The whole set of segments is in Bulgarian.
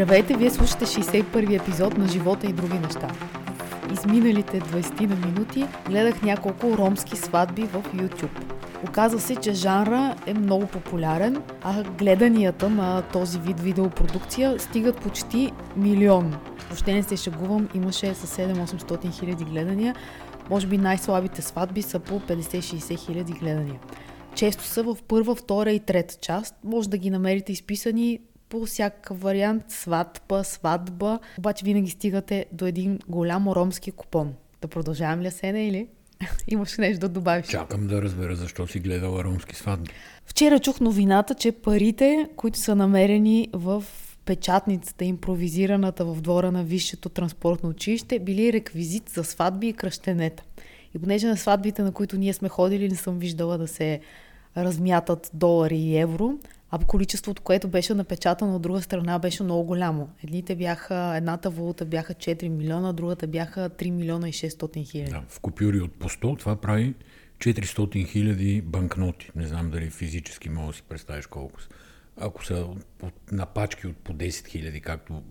Здравейте, вие слушате 61-и епизод на Живота и други неща. Изминалите 20 на минути гледах няколко ромски сватби в YouTube. Оказва се, че жанра е много популярен, а гледанията на този вид видеопродукция стигат почти милион. Въобще не се шагувам, имаше с 7-800 хиляди гледания. Може би най-слабите сватби са по 50-60 хиляди гледания. Често са в първа, втора и трета част. Може да ги намерите изписани по всякакъв вариант, сватба, сватба, обаче винаги стигате до един голям ромски купон. Да продължавам ли сене или имаш нещо да добавиш? Чакам да разбера защо си гледала ромски сватби. Вчера чух новината, че парите, които са намерени в печатницата, импровизираната в двора на Висшето транспортно училище, били реквизит за сватби и кръщенета. И понеже на сватбите, на които ние сме ходили, не съм виждала да се размятат долари и евро, а количеството, което беше напечатано от друга страна, беше много голямо. Едните бяха, едната валута бяха 4 милиона, другата бяха 3 милиона и 600 хиляди. Да, в купюри от по 100 това прави 400 хиляди банкноти. Не знам дали физически мога да си представиш колко са. Ако са на пачки от по 10 хиляди, както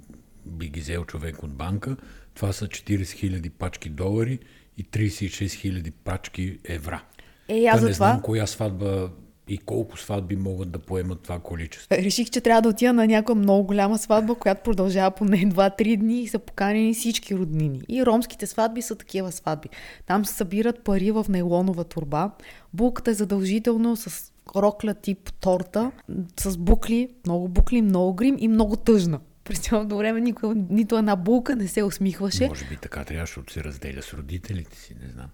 би ги взел човек от банка, това са 40 хиляди пачки долари и 36 хиляди пачки евра. Е, аз за не това знам коя сватба и колко сватби могат да поемат това количество. реших, че трябва да отида на някаква много голяма сватба, която продължава поне 2-3 дни и са поканени всички роднини. И ромските сватби са такива сватби. Там се събират пари в нейлонова турба. Булката е задължително с рокля тип торта, с букли, много букли, много грим и много тъжна. През цялото време никой, нито една булка не се усмихваше. Може би така трябваше да се разделя с родителите си, не знам.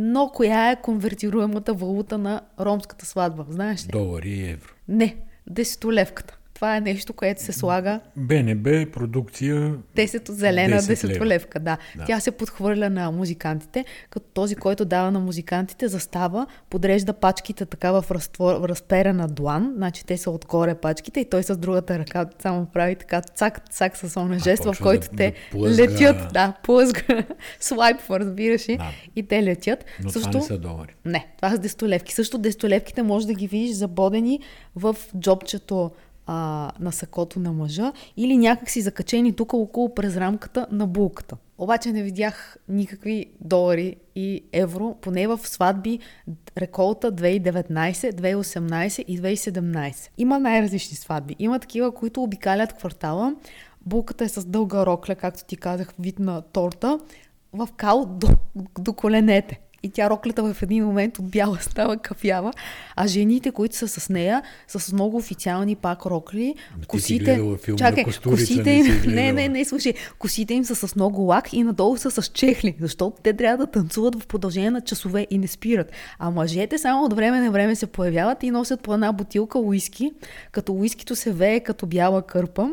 Но коя е конвертируемата валута на ромската сватба? Знаеш ли? Долари и евро. Не, десетолевката. Това е нещо, което се слага БНБ, продукция 10 зелена 10 десетолевка. Да. Да. Тя се подхвърля на музикантите, като този, който дава на музикантите, застава, подрежда пачките така в, разтвор, в разперена длан, значи те са отгоре пачките и той с другата ръка само прави така цак, цак с оня жест, в който да- те да плъзга. летят. Да, плъзга. Слайпва, разбираш ли? Да. И те летят. Но Също... това не са долари. Не, това са десетолевки. Също десетолевките може да ги видиш забодени в джобчето а, на сакото на мъжа или някак си закачени тук около през рамката на булката. Обаче не видях никакви долари и евро, поне в сватби реколта 2019, 2018 и 2017. Има най-различни сватби. Има такива, които обикалят квартала. Булката е с дълга рокля, както ти казах, вид на торта, в кал до, до коленете. И тя роклята в един момент от бяла става кафява, а жените, които са с нея, са с много официални пак рокли. Ти си гледала филм Чакай, косите им, не, не, не, слушай, косите им са с много лак и надолу са с чехли, защото те трябва да танцуват в продължение на часове и не спират. А мъжете само от време на време се появяват и носят по една бутилка уиски, като уискито се вее като бяла кърпа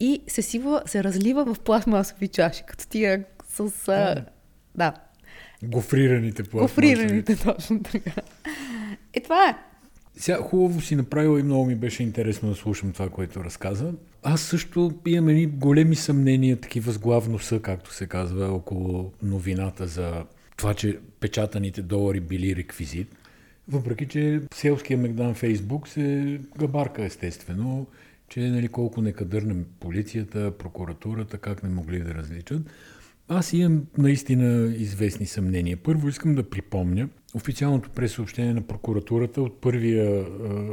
и се сива, се разлива в пластмасови чаши, като тия с... А, да, Гофрираните пластмасови. гофрираните точно така. Е, това е. Сега хубаво си направила и много ми беше интересно да слушам това, което разказа. Аз също имам едни големи съмнения, такива с главно са, както се казва, около новината за това, че печатаните долари били реквизит. Въпреки, че селския Мегдан Фейсбук се габарка естествено, че нали, колко некадърна полицията, прокуратурата, как не могли да различат. Аз имам наистина известни съмнения. Първо искам да припомня официалното пресъобщение на прокуратурата от първия,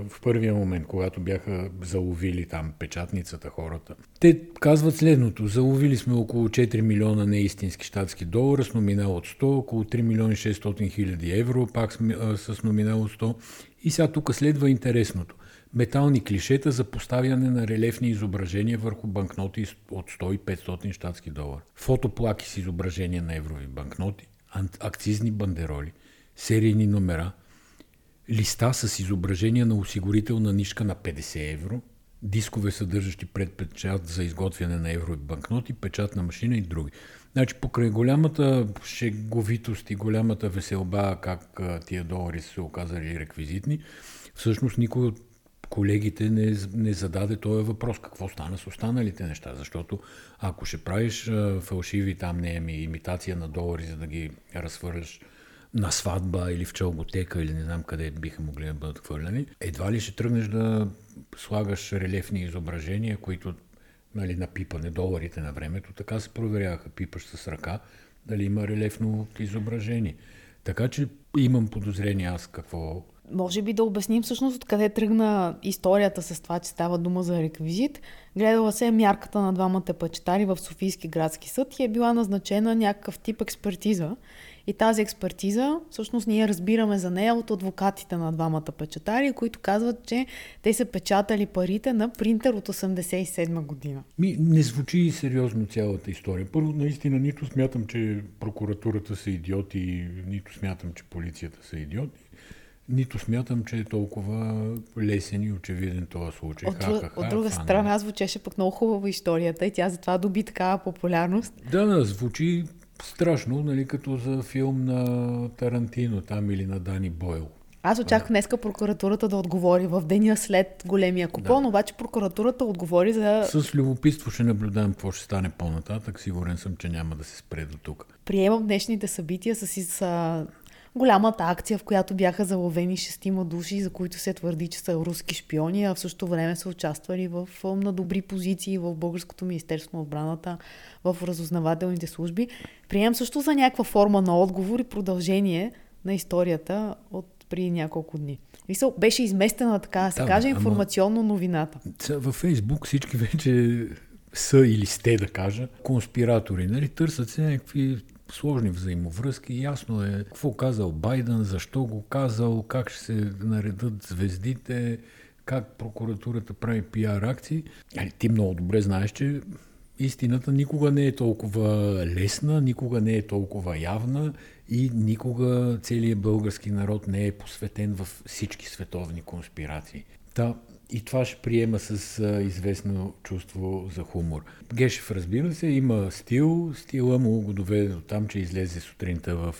в първия момент, когато бяха заловили там печатницата хората. Те казват следното. Заловили сме около 4 милиона неистински щатски долара с номинал от 100, около 3 милиона 600 хиляди евро, пак с номинал от 100. И сега тук следва интересното. Метални клишета за поставяне на релефни изображения върху банкноти от 100 и 500 щатски долара. Фотоплаки с изображения на еврови банкноти, ан- акцизни бандероли, серийни номера, листа с изображения на осигурителна нишка на 50 евро, дискове съдържащи предпечат за изготвяне на еврови банкноти, печатна машина и други. Значи покрай голямата шеговитост и голямата веселба, как тия долари са се оказали реквизитни, всъщност никой от колегите не, не зададе този въпрос. Какво стана с останалите неща? Защото ако ще правиш фалшиви там, не ами, имитация на долари, за да ги разхвърляш на сватба или в чалготека или не знам къде биха могли да бъдат хвърляни, едва ли ще тръгнеш да слагаш релефни изображения, които нали, на пипане доларите на времето, така се проверяха пипаш с ръка, дали има релефно изображение. Така че имам подозрение аз какво може би да обясним всъщност откъде тръгна историята с това, че става дума за реквизит. Гледала се мярката на двамата пъчетари в Софийски градски съд и е била назначена някакъв тип експертиза. И тази експертиза, всъщност ние разбираме за нея от адвокатите на двамата печатари, които казват, че те са печатали парите на принтер от 87 година. Ми, не звучи сериозно цялата история. Първо, наистина, нито смятам, че прокуратурата са идиоти, нито смятам, че полицията са идиоти. Нито смятам, че е толкова лесен и очевиден този случай. От, ха, ха, от друга ха, страна звучеше пък много хубава историята и тя затова доби такава популярност. Да, да, звучи страшно, нали, като за филм на Тарантино там или на Дани Бойл. Аз очаквах днеска прокуратурата да отговори в деня след големия купон, да. обаче прокуратурата отговори за... С любопитство ще наблюдавам какво ще стане по-нататък. Сигурен съм, че няма да се спре до тук. Приемам днешните събития с, с голямата акция, в която бяха заловени шестима души, за които се твърди, че са руски шпиони, а в същото време са участвали в, на добри позиции в Българското министерство на отбраната, в разузнавателните служби. Приемам също за някаква форма на отговор и продължение на историята от при няколко дни. Мисъл, беше изместена, така да се да, каже, информационно новината. Във Фейсбук всички вече са или сте, да кажа, конспиратори. Нали? Търсят се някакви сложни взаимовръзки. Ясно е какво казал Байден, защо го казал, как ще се наредат звездите, как прокуратурата прави пиар акции. Ти много добре знаеш, че истината никога не е толкова лесна, никога не е толкова явна и никога целият български народ не е посветен в всички световни конспирации. Та, и това ще приема с а, известно чувство за хумор. Гешев, разбира се, има стил. Стила му го доведе до там, че излезе сутринта в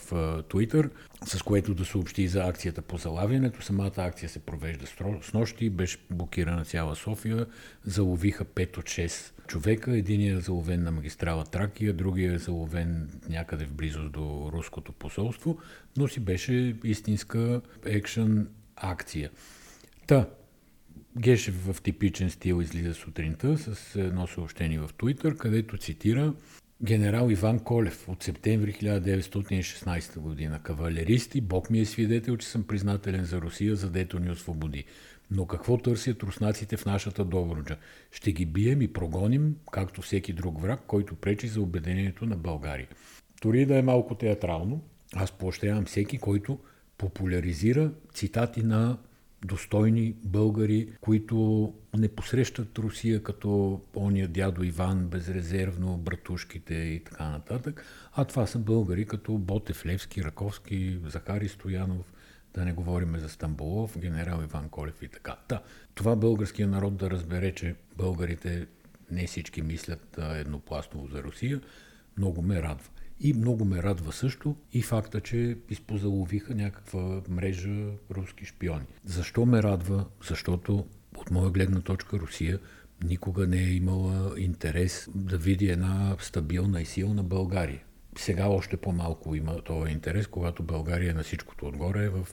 Твитър, с което да съобщи за акцията по залавянето. Самата акция се провежда с нощи, беше блокирана цяла София. Заловиха 5 от 6 човека. Единият е заловен на магистрала Тракия, другия е заловен някъде в близост до руското посолство, но си беше истинска екшен акция. Та, Гешев в типичен стил излиза сутринта с едно съобщение в Твитър, където цитира генерал Иван Колев от септември 1916 година. Кавалеристи, Бог ми е свидетел, че съм признателен за Русия, задето ни освободи. Но какво търсят руснаците в нашата Добруджа? Ще ги бием и прогоним, както всеки друг враг, който пречи за обединението на България. Дори да е малко театрално, аз поощрявам всеки, който популяризира цитати на достойни българи, които не посрещат Русия като ония дядо Иван, безрезервно, братушките и така нататък, а това са българи като Ботев, Левски, Раковски, Захари Стоянов, да не говорим за Стамбулов, генерал Иван Колев и така. Та, това българския народ да разбере, че българите не всички мислят еднопластово за Русия, много ме радва. И много ме радва също и факта, че изпозаловиха някаква мрежа руски шпиони. Защо ме радва? Защото от моя гледна точка Русия никога не е имала интерес да види една стабилна и силна България. Сега още по-малко има този интерес, когато България на всичкото отгоре е в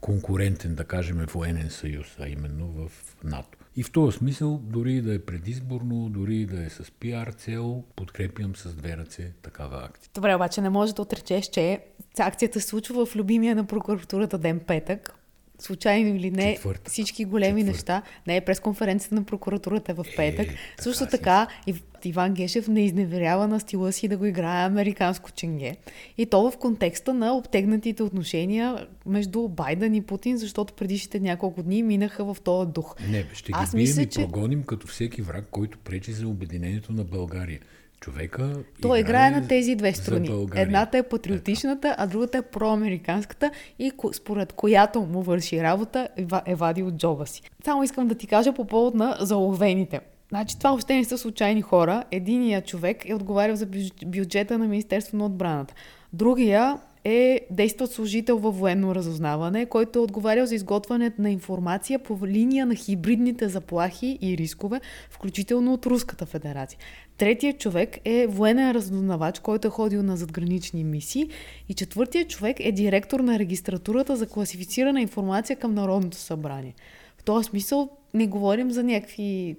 конкурентен, да кажем, военен съюз, а именно в НАТО. И в този смисъл, дори да е предизборно, дори да е с пиар цел, подкрепям с две ръце такава акция. Добре, обаче не може да отречеш, че акцията се случва в любимия на прокуратурата ден петък, случайно или не, Четвъртък. всички големи Четвъртък. неща. Не е през-конференцията на прокуратурата в петък. Е, така Също така, и Иван Гешев не изневерява на стила си да го играе американско ченге. И то в контекста на обтегнатите отношения между Байден и Путин, защото предишните няколко дни минаха в този дух. Не, ще ги Аз бием мисля, и че... прогоним като всеки враг, който пречи за обединението на България човека. Той играе, на тези две страни. Едната е патриотичната, а другата е проамериканската и според която му върши работа е вади от джоба си. Само искам да ти кажа по повод на заловените. Значи това въобще не са случайни хора. Единият човек е отговарял за бюджета на Министерство на отбраната. Другия е действат служител във военно разузнаване, който е отговарял за изготвянето на информация по линия на хибридните заплахи и рискове, включително от Руската федерация. Третият човек е военен разузнавач, който е ходил на задгранични мисии. И четвъртият човек е директор на регистратурата за класифицирана информация към Народното събрание. В този смисъл не говорим за някакви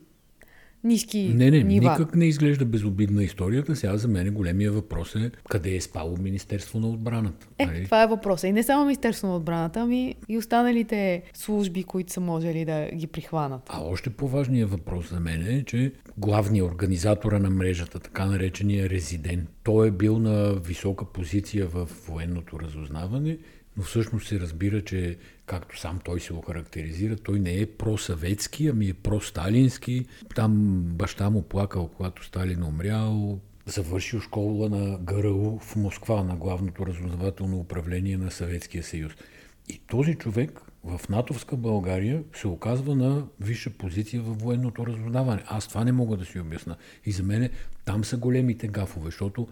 ниски Не, не, нива. никак не изглежда безобидна историята. Сега за мен големия въпрос е къде е спало Министерство на отбраната. Е, нали? това е въпросът. И не само Министерство на отбраната, ами и останалите служби, които са можели да ги прихванат. А още по-важният въпрос за мен е, че главният организатора на мрежата, така наречения резидент, той е бил на висока позиция в военното разузнаване, но всъщност се разбира, че както сам той се охарактеризира, той не е просъветски, ами е просталински. Там баща му плакал, когато Сталин умрял, завършил школа на ГРУ в Москва, на главното разузнавателно управление на Съветския съюз. И този човек в натовска България се оказва на висша позиция във военното разузнаване. Аз това не мога да си обясна. И за мен там са големите гафове, защото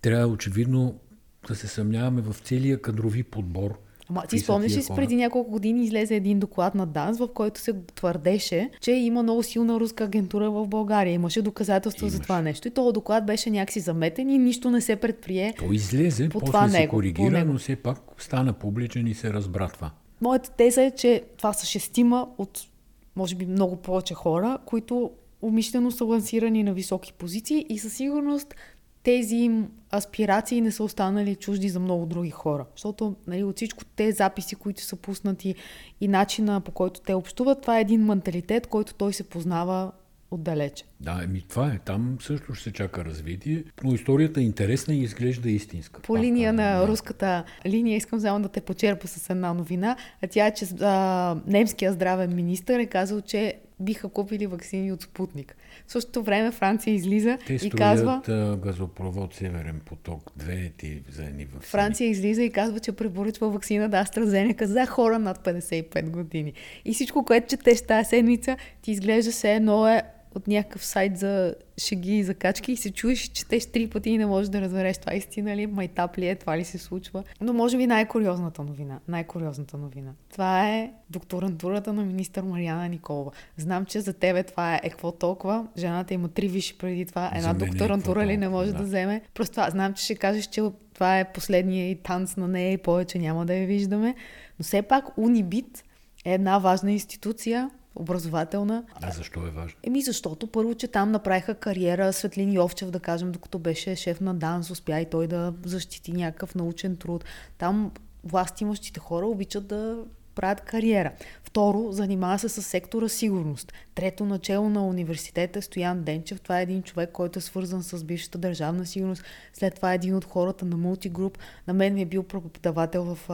трябва очевидно да се съмняваме в целия кадрови подбор. Ама ти спомняш ли си, преди няколко години излезе един доклад на ДАНС, в който се твърдеше, че има много силна руска агентура в България. Имаше доказателства за Имаше. това нещо. И този доклад беше някакси заметен и нищо не се предприе. Той излезе, По после това се него, коригира, него. но все пак стана публичен и се разбра това. Моята теза е, че това са шестима от, може би, много повече хора, които умишлено са лансирани на високи позиции и със сигурност тези им аспирации не са останали чужди за много други хора. Защото нали, от всичко те записи, които са пуснати и начина по който те общуват, това е един менталитет, който той се познава отдалече. Да, еми това е. Там също ще се чака развитие, но историята е интересна и изглежда истинска. По Пак линия на да. руската линия искам само да те почерпа с една новина, а тя е, че а, немския здравен министр е казал, че биха купили вакцини от Спутник. В същото време Франция излиза Те и казва, а, газопровод Северен поток 2 ти за едни ваксини. Франция излиза и казва, че препоръчва вакцина да AstraZeneca за хора над 55 години. И всичко, което четеш тази седмица, ти изглежда се едно е от някакъв сайт за шеги и закачки и се чуеш, и четеш три пъти и не можеш да разбереш това истина ли, майтап ли е, това ли се случва. Но може би най-куриозната новина, най-куриозната новина. Това е докторантурата на министър Марияна Николова. Знам, че за тебе това е, е какво толкова. Жената има три виши преди това. Една е докторантура какво ли не може да. да вземе. Просто това, знам, че ще кажеш, че това е последния и танц на нея и повече няма да я виждаме. Но все пак Унибит е една важна институция, образователна. А защо е важно? Еми защото първо, че там направиха кариера Светлин Йовчев, да кажем, докато беше шеф на ДАНС, успя и той да защити някакъв научен труд. Там власт имащите хора обичат да правят кариера. Второ, занимава се с сектора сигурност. Трето, начало на университета е Стоян Денчев. Това е един човек, който е свързан с бившата държавна сигурност. След това е един от хората на мултигруп. На мен ми е бил преподавател в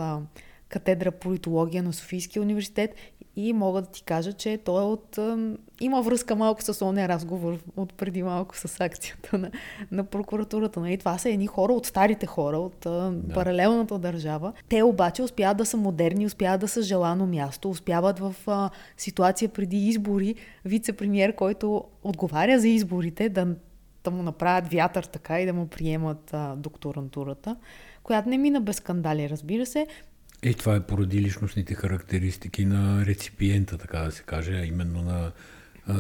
катедра политология на Софийския университет и мога да ти кажа, че той е от... има връзка малко с ония разговор от преди малко с акцията на, на прокуратурата. Нали? Това са едни хора от старите хора, от да. паралелната държава. Те обаче успяват да са модерни, успяват да са желано място, успяват в а, ситуация преди избори вице-премьер, който отговаря за изборите, да, да му направят вятър така и да му приемат а, докторантурата, която не мина без скандали, разбира се. Е, това е поради личностните характеристики на реципиента, така да се каже, а именно на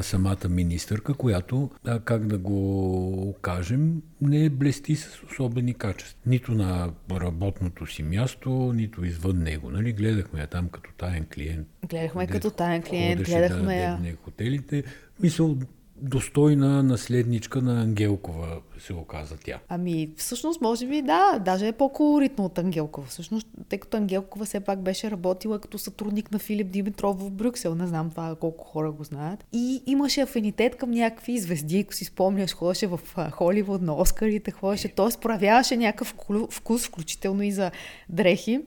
самата министърка, която, а, как да го кажем, не блести с особени качества. Нито на работното си място, нито извън него. Нали? Гледахме я там като таен клиент. Гледахме като таен клиент, гледахме да я. дебне хотелите. Мисъл, достойна наследничка на Ангелкова се оказа тя. Ами, всъщност, може би, да, даже е по-колоритно от Ангелкова. Всъщност, тъй като Ангелкова все пак беше работила като сътрудник на Филип Димитров в Брюксел. Не знам това колко хора го знаят. И имаше афинитет към някакви звезди, ако си спомняш, ходеше в Холивуд на Оскарите, ходеше, т.е. проявяваше някакъв вкус, включително и за дрехи.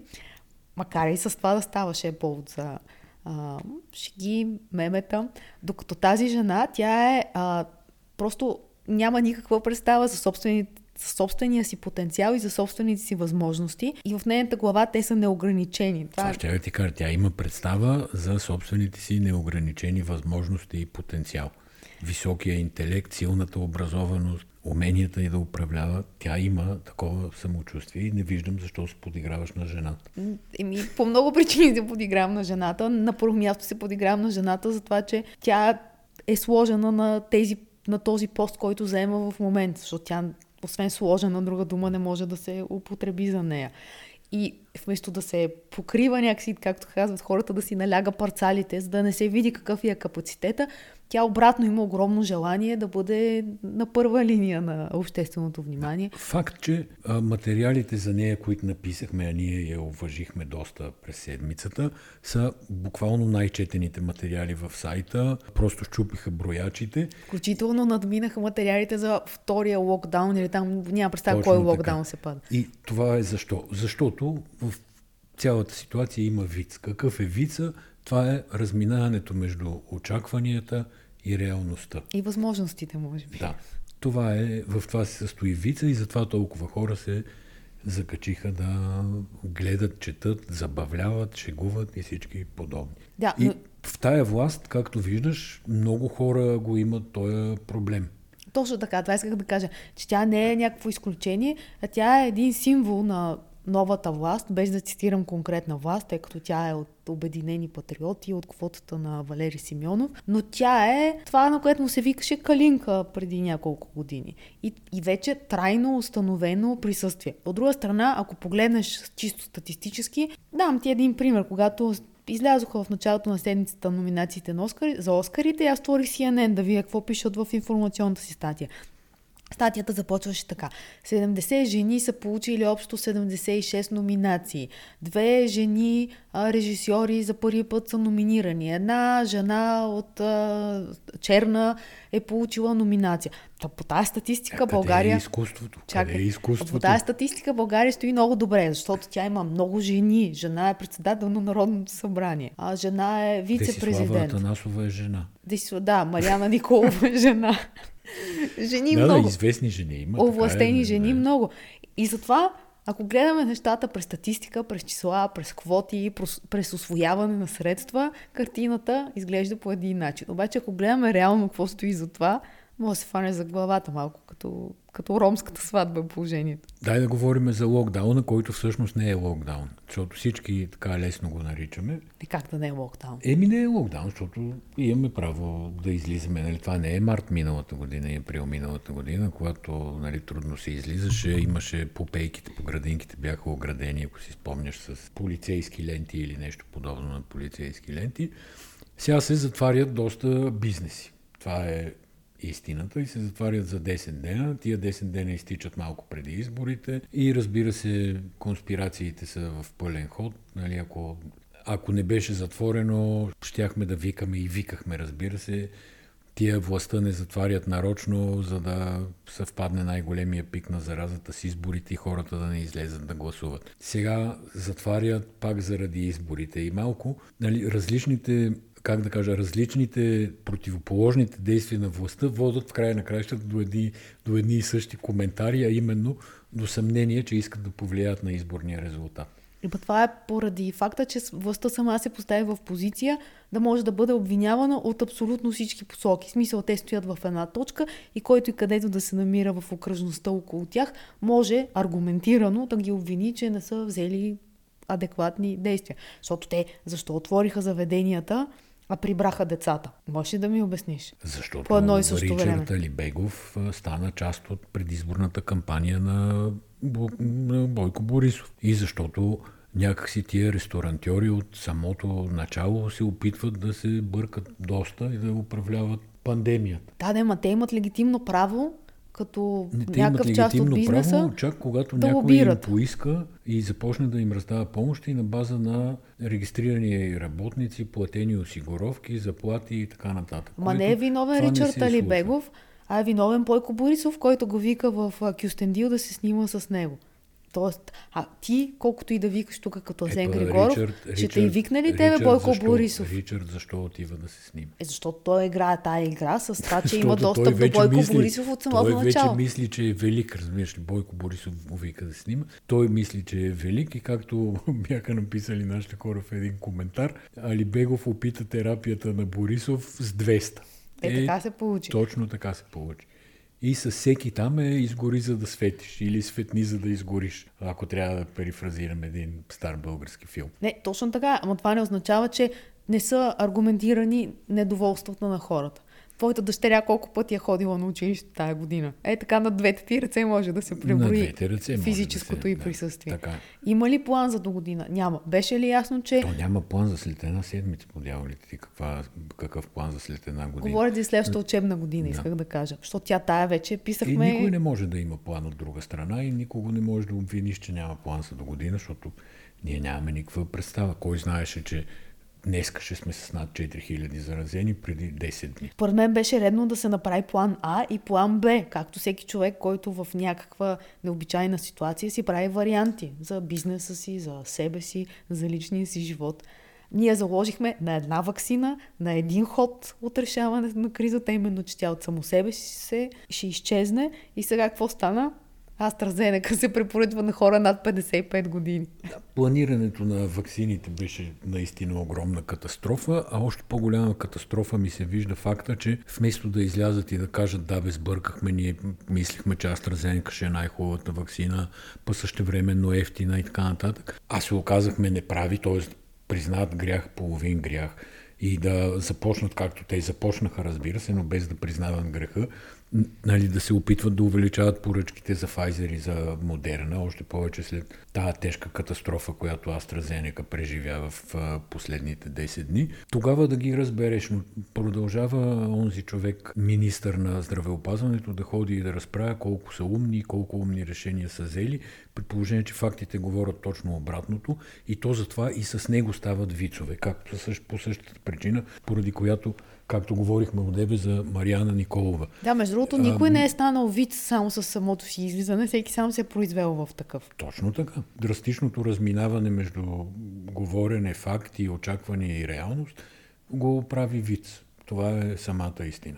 Макар и с това да ставаше повод за а, шеги, мемета. Докато тази жена, тя е а, просто няма никаква представа за собствените собствения си потенциал и за собствените си възможности. И в нейната глава те са неограничени. Това ще ти кажа, тя има представа за собствените си неограничени възможности и потенциал. Високия интелект, силната образованост, уменията и да управлява, тя има такова самочувствие и не виждам защо се подиграваш на жената. Еми, по много причини се подигравам на жената. На първо място се подигравам на жената за това, че тя е сложена на, тези, на този пост, който заема в момента, защото тя, освен сложена, друга дума не може да се употреби за нея. И вместо да се покрива някакси, както казват хората, да си наляга парцалите, за да не се види какъв е капацитета, Тя обратно има огромно желание да бъде на първа линия на общественото внимание. Факт, че материалите за нея, които написахме, а ние я уважихме доста през седмицата, са буквално най-четените материали в сайта. Просто щупиха броячите. Включително надминаха материалите за втория локдаун или там няма представа кой локдаун се пада. И това е защо? Защото в цялата ситуация има виц. Какъв е вица? Това е разминаването между очакванията и реалността. И възможностите, може би. Да. Това е, в това се състои вица и затова толкова хора се закачиха да гледат, четат, забавляват, шегуват и всички подобни. Да, и но... в тая власт, както виждаш, много хора го имат този проблем. Точно така, това исках да кажа, че тя не е някакво изключение, а тя е един символ на новата власт, без да цитирам конкретна власт, тъй като тя е от Обединени патриоти, от квотата на Валери Симеонов, но тя е това, на което му се викаше Калинка преди няколко години. И, и вече трайно установено присъствие. От друга страна, ако погледнеш чисто статистически, дам ти един пример, когато излязоха в началото на седмицата номинациите на Оскар, за Оскарите, аз створих CNN да видя какво пишат в информационната си статия. Статията започваше така. 70 жени са получили общо 76 номинации. Две жени а, режисьори за първи път са номинирани. Една жена от а, Черна е получила номинация. Та по тази статистика а, България... Е изкуството? Чакай, къде е изкуството? По тази статистика България стои много добре, защото тя има много жени. Жена е председател на Народното събрание. А жена е вице-президент. Десислава Атанасова е жена. Десислава, да, Мариана Николова е жена. жени да, много. Да, известни жени има. Овластени е, жени да. много. И затова, ако гледаме нещата през статистика, през числа, през квоти, през освояване на средства, картината изглежда по един начин. Обаче, ако гледаме реално какво стои за това, може да се фане за главата малко, като, като ромската сватба е положението. Дай да говорим за локдауна, който всъщност не е локдаун, защото всички така лесно го наричаме. И как да не е локдаун? Еми не е локдаун, защото имаме право да излизаме. Нали? Това не е март миналата година и април миналата година, когато нали, трудно се излизаше. Имаше попейките по градинките, бяха оградени, ако си спомняш, с полицейски ленти или нещо подобно на полицейски ленти. Сега се затварят доста бизнеси. Това е истината и се затварят за 10 дена. Тия 10 дена изтичат малко преди изборите и разбира се, конспирациите са в пълен ход. Нали, ако, ако не беше затворено, щяхме да викаме и викахме, разбира се. Тия властта не затварят нарочно, за да съвпадне най-големия пик на заразата с изборите и хората да не излезат да гласуват. Сега затварят пак заради изборите и малко нали, различните как да кажа, различните противоположните действия на властта водят в края на краищата до до едни и същи коментари, а именно до съмнение, че искат да повлияят на изборния резултат. И това е поради факта, че властта сама се постави в позиция да може да бъде обвинявана от абсолютно всички посоки. В смисъл, те стоят в една точка и който и където да се намира в окръжността около тях, може аргументирано да ги обвини, че не са взели адекватни действия. Защото те защо отвориха заведенията, а прибраха децата. Можеш ли да ми обясниш? Защото По едно и също Ричард време. Алибегов стана част от предизборната кампания на, на Бойко Борисов. И защото някакси тия ресторантьори от самото начало се опитват да се бъркат доста и да управляват пандемията. Да, да, ма те имат легитимно право като Не, те някакъв имат част от бизнеса право, чак когато да някой лобират. им поиска и започне да им раздава помощи на база на регистрирани работници, платени осигуровки, заплати и така нататък. Ма не е виновен Ричард случва. Алибегов, а е виновен Бойко Борисов, който го вика в Кюстендил да се снима с него. Тоест, а ти, колкото и да викаш тук като Асен Ето, Григоров, Ричард- ще те и Ричард- викне ли тебе Ричард Бойко защо- Борисов? Ричард защо отива да се снима? Е, защото той играе тая игра с това, че има той достъп до Бойко мисли- Борисов от самото той начало. вече мисли, че е велик, разбираш ли, Бойко Борисов му вика да снима. Той мисли, че е велик и както бяха написали нашите хора в един коментар, Алибегов опита терапията на Борисов с 200. Е, така се получи. Точно така се получи. И със всеки там е изгори за да светиш или светни за да изгориш, ако трябва да перифразирам един стар български филм. Не, точно така. Ама това не означава, че не са аргументирани недоволствата на хората. Твоята дъщеря колко пъти е ходила на училище тая година. Е така на двете ти ръце може да се преброи физическото да се, и присъствие. Да, така. Има ли план за до година? Няма. Беше ли ясно, че... То няма план за след една седмица, подявалите ти каква, какъв план за след една година. Говоря за следващата учебна година, исках да, да кажа. Защото тя тая вече писахме... И никой не може да има план от друга страна и никого не може да обвиниш, че няма план за до година, защото ние нямаме никаква представа. Кой знаеше, че Днеска ще сме с над 4000 заразени преди 10 дни. Според мен беше редно да се направи план А и план Б, както всеки човек, който в някаква необичайна ситуация си прави варианти за бизнеса си, за себе си, за личния си живот. Ние заложихме на една вакцина, на един ход от решаването на кризата, именно че тя от само себе си се ще изчезне. И сега какво стана? AstraZeneca се препоръчва на хора над 55 години. Планирането на ваксините беше наистина огромна катастрофа, а още по-голяма катастрофа ми се вижда факта, че вместо да излязат и да кажат да, безбъркахме, ние мислихме, че AstraZeneca ще е най-хубавата вакцина, по същевременно ефтина и така нататък. А се оказахме неправи, т.е. признат грях, половин грях и да започнат както те започнаха, разбира се, но без да признават греха, нали, да се опитват да увеличават поръчките за Pfizer и за Модерна, още повече след тази тежка катастрофа, която AstraZeneca преживя в последните 10 дни. Тогава да ги разбереш, но продължава онзи човек, министър на здравеопазването, да ходи и да разправя колко са умни, колко умни решения са взели, при положение, че фактите говорят точно обратното и то затова и с него стават вицове, както по същата причина, поради която както говорихме от тебе за Мариана Николова. Да, между другото, никой а, не е станал вид само с самото си излизане, всеки сам се е произвел в такъв. Точно така. Драстичното разминаване между говорене, факти, очаквания и реалност го прави вид. Това е самата истина.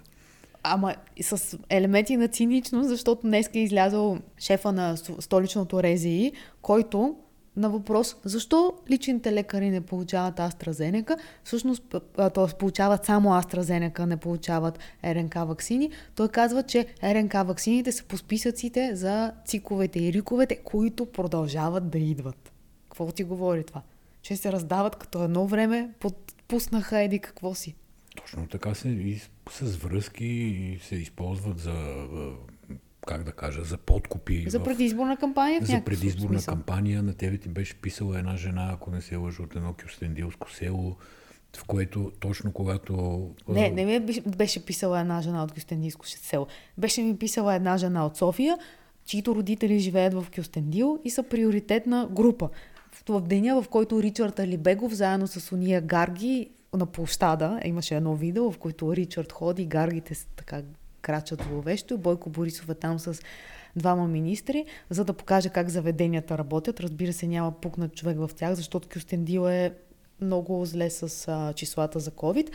Ама с елементи на цинично, защото днес е излязъл шефа на столичното РЗИ, който на въпрос защо личните лекари не получават AstraZeneca, всъщност т.е. получават само AstraZeneca, не получават РНК вакцини, той казва, че РНК вакцините са по списъците за циковете и риковете, които продължават да идват. Какво ти говори това? Че се раздават като едно време, подпуснаха еди какво си. Точно така се и с връзки и се използват за как да кажа, за подкупи. За предизборна кампания? В за предизборна смисъл. кампания. На тебе ти беше писала една жена, ако не се лъжа, от едно кюстендилско село, в което точно когато... Не, не ми беше писала една жена от Кюстендилско село. Беше ми писала една жена от София, чието родители живеят в Кюстендил и са приоритетна група. В деня, в който Ричард Алибегов заедно с уния Гарги на площада, имаше едно видео, в което Ричард ходи, гаргите така крачат зловещо. Бойко Борисов е там с двама министри, за да покаже как заведенията работят. Разбира се, няма пукнат човек в тях, защото Кюстендил е много зле с а, числата за COVID.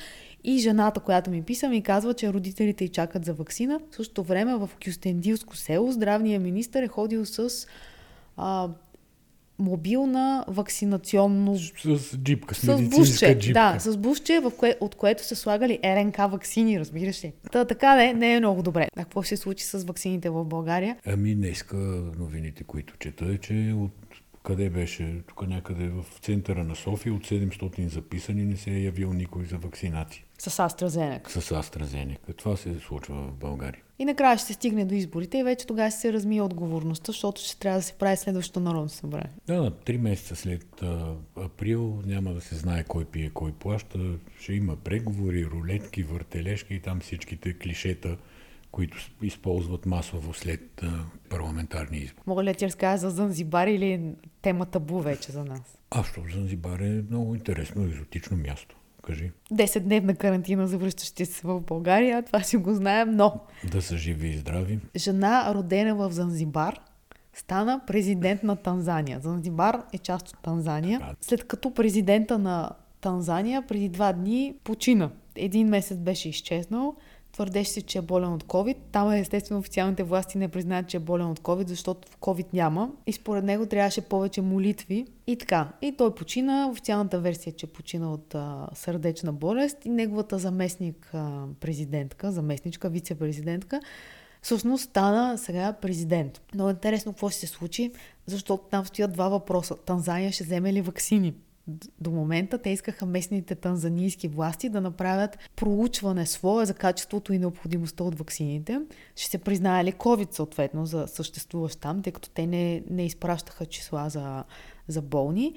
И жената, която ми писа, ми казва, че родителите й чакат за вакцина. В същото време в Кюстендилско село здравният министр е ходил с а, мобилна вакцинационно... С, с джипка, с, с бушче, джипка. Да, с бушче, в кое, от което са слагали РНК вакцини, разбираш ли? Та, така не, не е много добре. А какво ще се случи с вакцините в България? Ами днеска новините, които чета е, че от къде беше, тук някъде в центъра на София, от 700 записани не се е явил никой за вакцинати. С AstraZeneca. С AstraZeneca. Това се случва в България. И накрая ще се стигне до изборите и вече тогава се размие отговорността, защото ще трябва да се прави следващото народно събрание. Да, три месеца след а, април няма да се знае кой пие, кой плаща. Ще има преговори, рулетки, въртележки и там всичките клишета, които използват масово след парламентарни избори. Мога ли да ти разкажа за Занзибар или темата бу вече за нас? А, що Занзибар е много интересно, екзотично място. Кажи. 10-дневна карантина за връщащи се в България, това си го знаем, но... Да са живи и здрави. Жена, родена в Занзибар, стана президент на Танзания. Занзибар е част от Танзания. След като президента на Танзания преди два дни почина. Един месец беше изчезнал, Твърдеше се, че е болен от COVID. Там естествено официалните власти не признаят, че е болен от COVID, защото COVID няма. И според него трябваше повече молитви. И така. И той почина. Официалната версия е, че почина от а, сърдечна болест. И неговата заместник а, президентка, заместничка, вице-президентка, всъщност стана сега президент. Много интересно какво ще се случи, защото там стоят два въпроса. Танзания ще вземе ли вакцини? До момента. Те искаха местните танзанийски власти да направят проучване свое за качеството и необходимостта от ваксините. Ще се признае ли COVID съответно за съществуващ там, тъй като те не, не изпращаха числа за, за болни.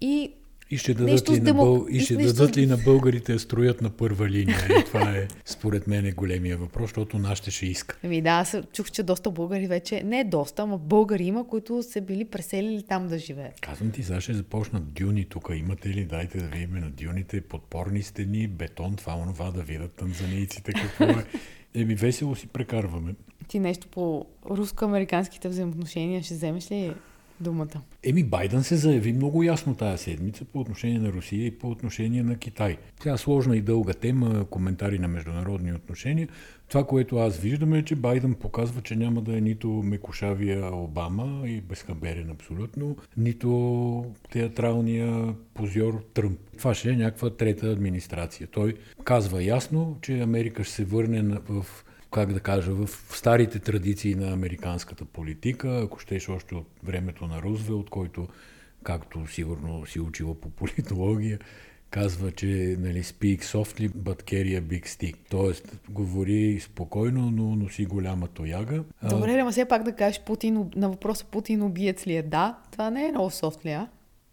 И и ще дадат, ли, на, бъл... и ще нещо... дадат ли на българите строят на първа линия? И това е, според мен, е големия въпрос, защото нашите ще иска. Ами да, аз чух, че доста българи вече, не доста, но българи има, които са били преселили там да живеят. Казвам ти, сега ще започнат дюни тук. Имате ли? Дайте да видим на дюните, подпорни стени, бетон, това, онова, да видят танзанийците какво е. Еми, весело си прекарваме. Ти нещо по руско-американските взаимоотношения ще вземеш ли думата. Еми, Байден се заяви много ясно тази седмица по отношение на Русия и по отношение на Китай. Тя е сложна и дълга тема, коментари на международни отношения. Това, което аз виждам е, че Байден показва, че няма да е нито мекошавия Обама и безхаберен абсолютно, нито театралния позор Тръмп. Това ще е някаква трета администрация. Той казва ясно, че Америка ще се върне в как да кажа, в старите традиции на американската политика, ако щеш още от времето на Рузвелт, който, както сигурно си учила по политология, казва, че нали, speak softly, but carry a big stick. Тоест, говори спокойно, но носи голяма тояга. Добре, ама все пак да кажеш Путин, на въпроса Путин убиец ли е? Да, това не е много софтли, а?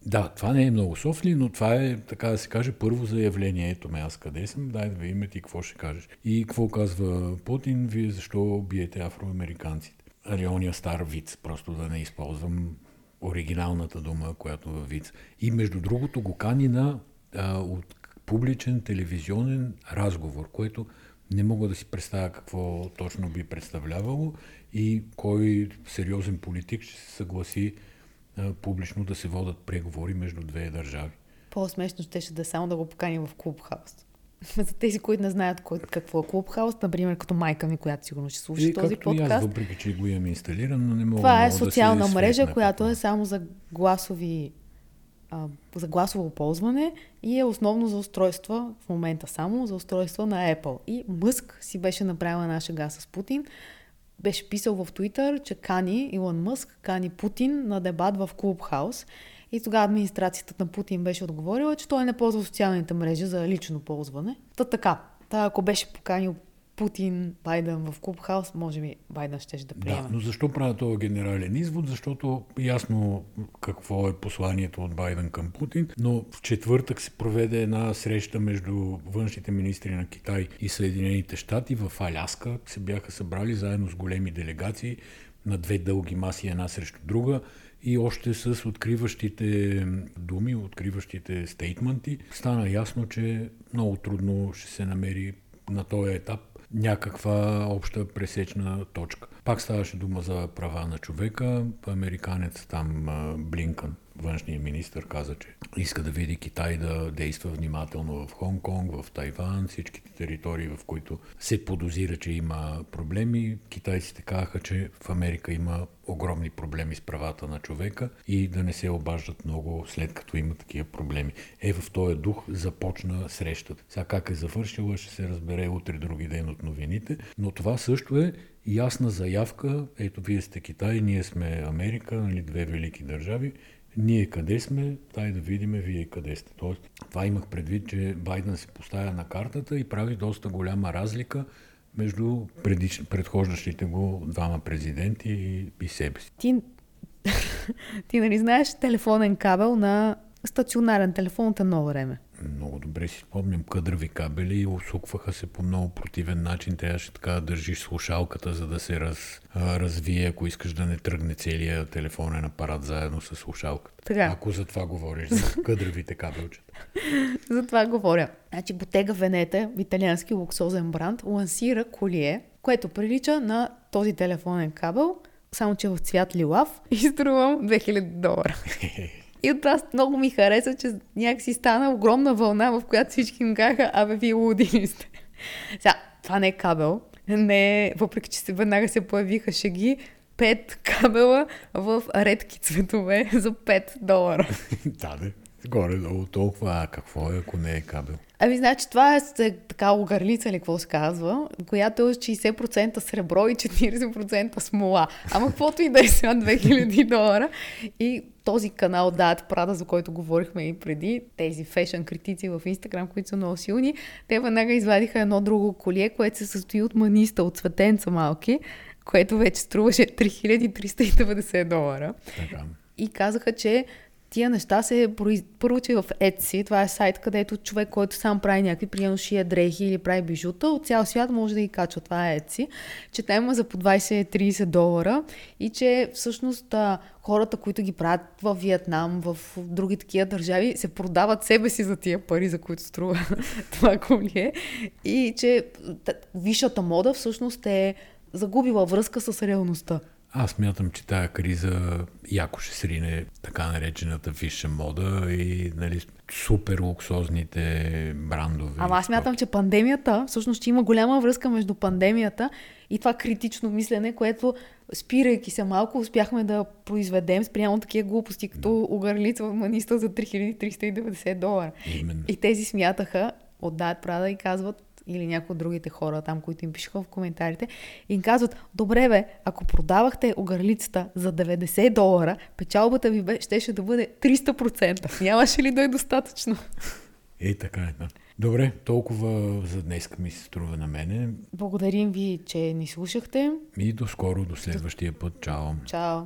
Да, това не е много софли, но това е, така да се каже, първо заявление. Ето ме аз къде съм, дай да видим ти какво ще кажеш. И какво казва Путин, вие защо биете афроамериканците? Ония стар виц, просто да не използвам оригиналната дума, която във виц. И между другото го кани на а, от публичен телевизионен разговор, което не мога да си представя какво точно би представлявало и кой сериозен политик ще се съгласи публично да се водат преговори между две държави. По-смешно ще да е само да го покани в клубхаус. За тези, които не знаят кой, какво е клубхаус, например, като майка ми, която сигурно ще слуша и този подкаст. Аз, въпреки че го имам инсталиран, но не мога Това е социална да мрежа, която е само за гласови а, за гласово ползване и е основно за устройства, в момента само за устройства на Apple. И Мъск си беше направила една шега с Путин, беше писал в Твитър, че кани Илон Мъск, кани Путин на дебат в Клубхаус. И тогава администрацията на Путин беше отговорила, че той не ползва социалните мрежи за лично ползване. Та така. Та, ако беше поканил Путин, Байден в Клубхаус, може би Байден ще да приема. Да, но защо правя този генерален извод? Защото ясно какво е посланието от Байден към Путин, но в четвъртък се проведе една среща между външните министри на Китай и Съединените щати в Аляска. Се бяха събрали заедно с големи делегации на две дълги маси, една срещу друга и още с откриващите думи, откриващите стейтменти, стана ясно, че много трудно ще се намери на този етап някаква обща пресечна точка. Пак ставаше дума за права на човека. Американец там Блинкън, външния министр, каза, че иска да види Китай да действа внимателно в Хонг-Конг, в Тайван, всичките територии, в които се подозира, че има проблеми. Китайците казаха, че в Америка има огромни проблеми с правата на човека и да не се обаждат много след като има такива проблеми. Е, в този дух започна срещата. Сега как е завършила, ще се разбере утре други ден от новините, но това също е ясна заявка. Ето, вие сте Китай, ние сме Америка, нали, две велики държави. Ние къде сме, дай да видим вие къде сте. Тоест, това имах предвид, че Байден се поставя на картата и прави доста голяма разлика между предич... предхождащите го двама президенти и, и себе си. Ти, ти нали знаеш телефонен кабел на стационарен телефон от едно време? Много добре си спомням къдрави кабели и усукваха се по много противен начин. Трябваше така да държиш слушалката, за да се раз, а, развие, ако искаш да не тръгне целият телефонен апарат заедно с слушалката. Така. Ако за това говориш, за къдравите кабелчета. за това говоря. Значи Ботега Венета, италиански луксозен бранд, лансира колие, което прилича на този телефонен кабел, само че в цвят лилав и струвам 2000 долара. И от това много ми хареса, че някакси стана огромна вълна, в която всички ми казаха, абе, вие луди ли сте? Сега, това не е кабел, не е, въпреки че се веднага се появиха шеги, пет кабела в редки цветове за 5 долара. да, да. Горе-долу толкова, а какво е, ако не е кабел? Ами, значи, това е, е така огърлица, или какво се казва, която е 60% сребро и 40% смола. Ама каквото и да е сега 2000 долара. И този канал Дат Прада, за който говорихме и преди, тези фешън критици в Инстаграм, които са много силни, те веднага извадиха едно друго колие, което се състои от маниста, от цветенца малки, което вече струваше 3390 долара. Така. И казаха, че тия неща се че в Etsy, това е сайт, където човек, който сам прави някакви, примерно шия дрехи или прави бижута, от цял свят може да ги качва. Това е Etsy. Че те има за по 20-30 долара и че всъщност хората, които ги правят в Виетнам, в други такива държави, се продават себе си за тия пари, за които струва това колие. И че висшата мода всъщност е загубила връзка с реалността. Аз мятам, че тая криза яко ще срине така наречената висша мода и нали, супер луксозните брандове. Ама аз мятам, че пандемията, всъщност ще има голяма връзка между пандемията и това критично мислене, което спирайки се малко, успяхме да произведем спрямо такива глупости, като огърлица в маниста за 3390 долара. Именно. И тези смятаха, отдават прада и казват, или някои от другите хора там, които им пишеха в коментарите, им казват, добре бе, ако продавахте огърлицата за 90 долара, печалбата ви бе, щеше да бъде 300%. Нямаше ли да е достатъчно? Е, така е. Да. Добре, толкова за днес ми се струва на мене. Благодарим ви, че ни слушахте. И до скоро, до следващия път. Чао. Чао.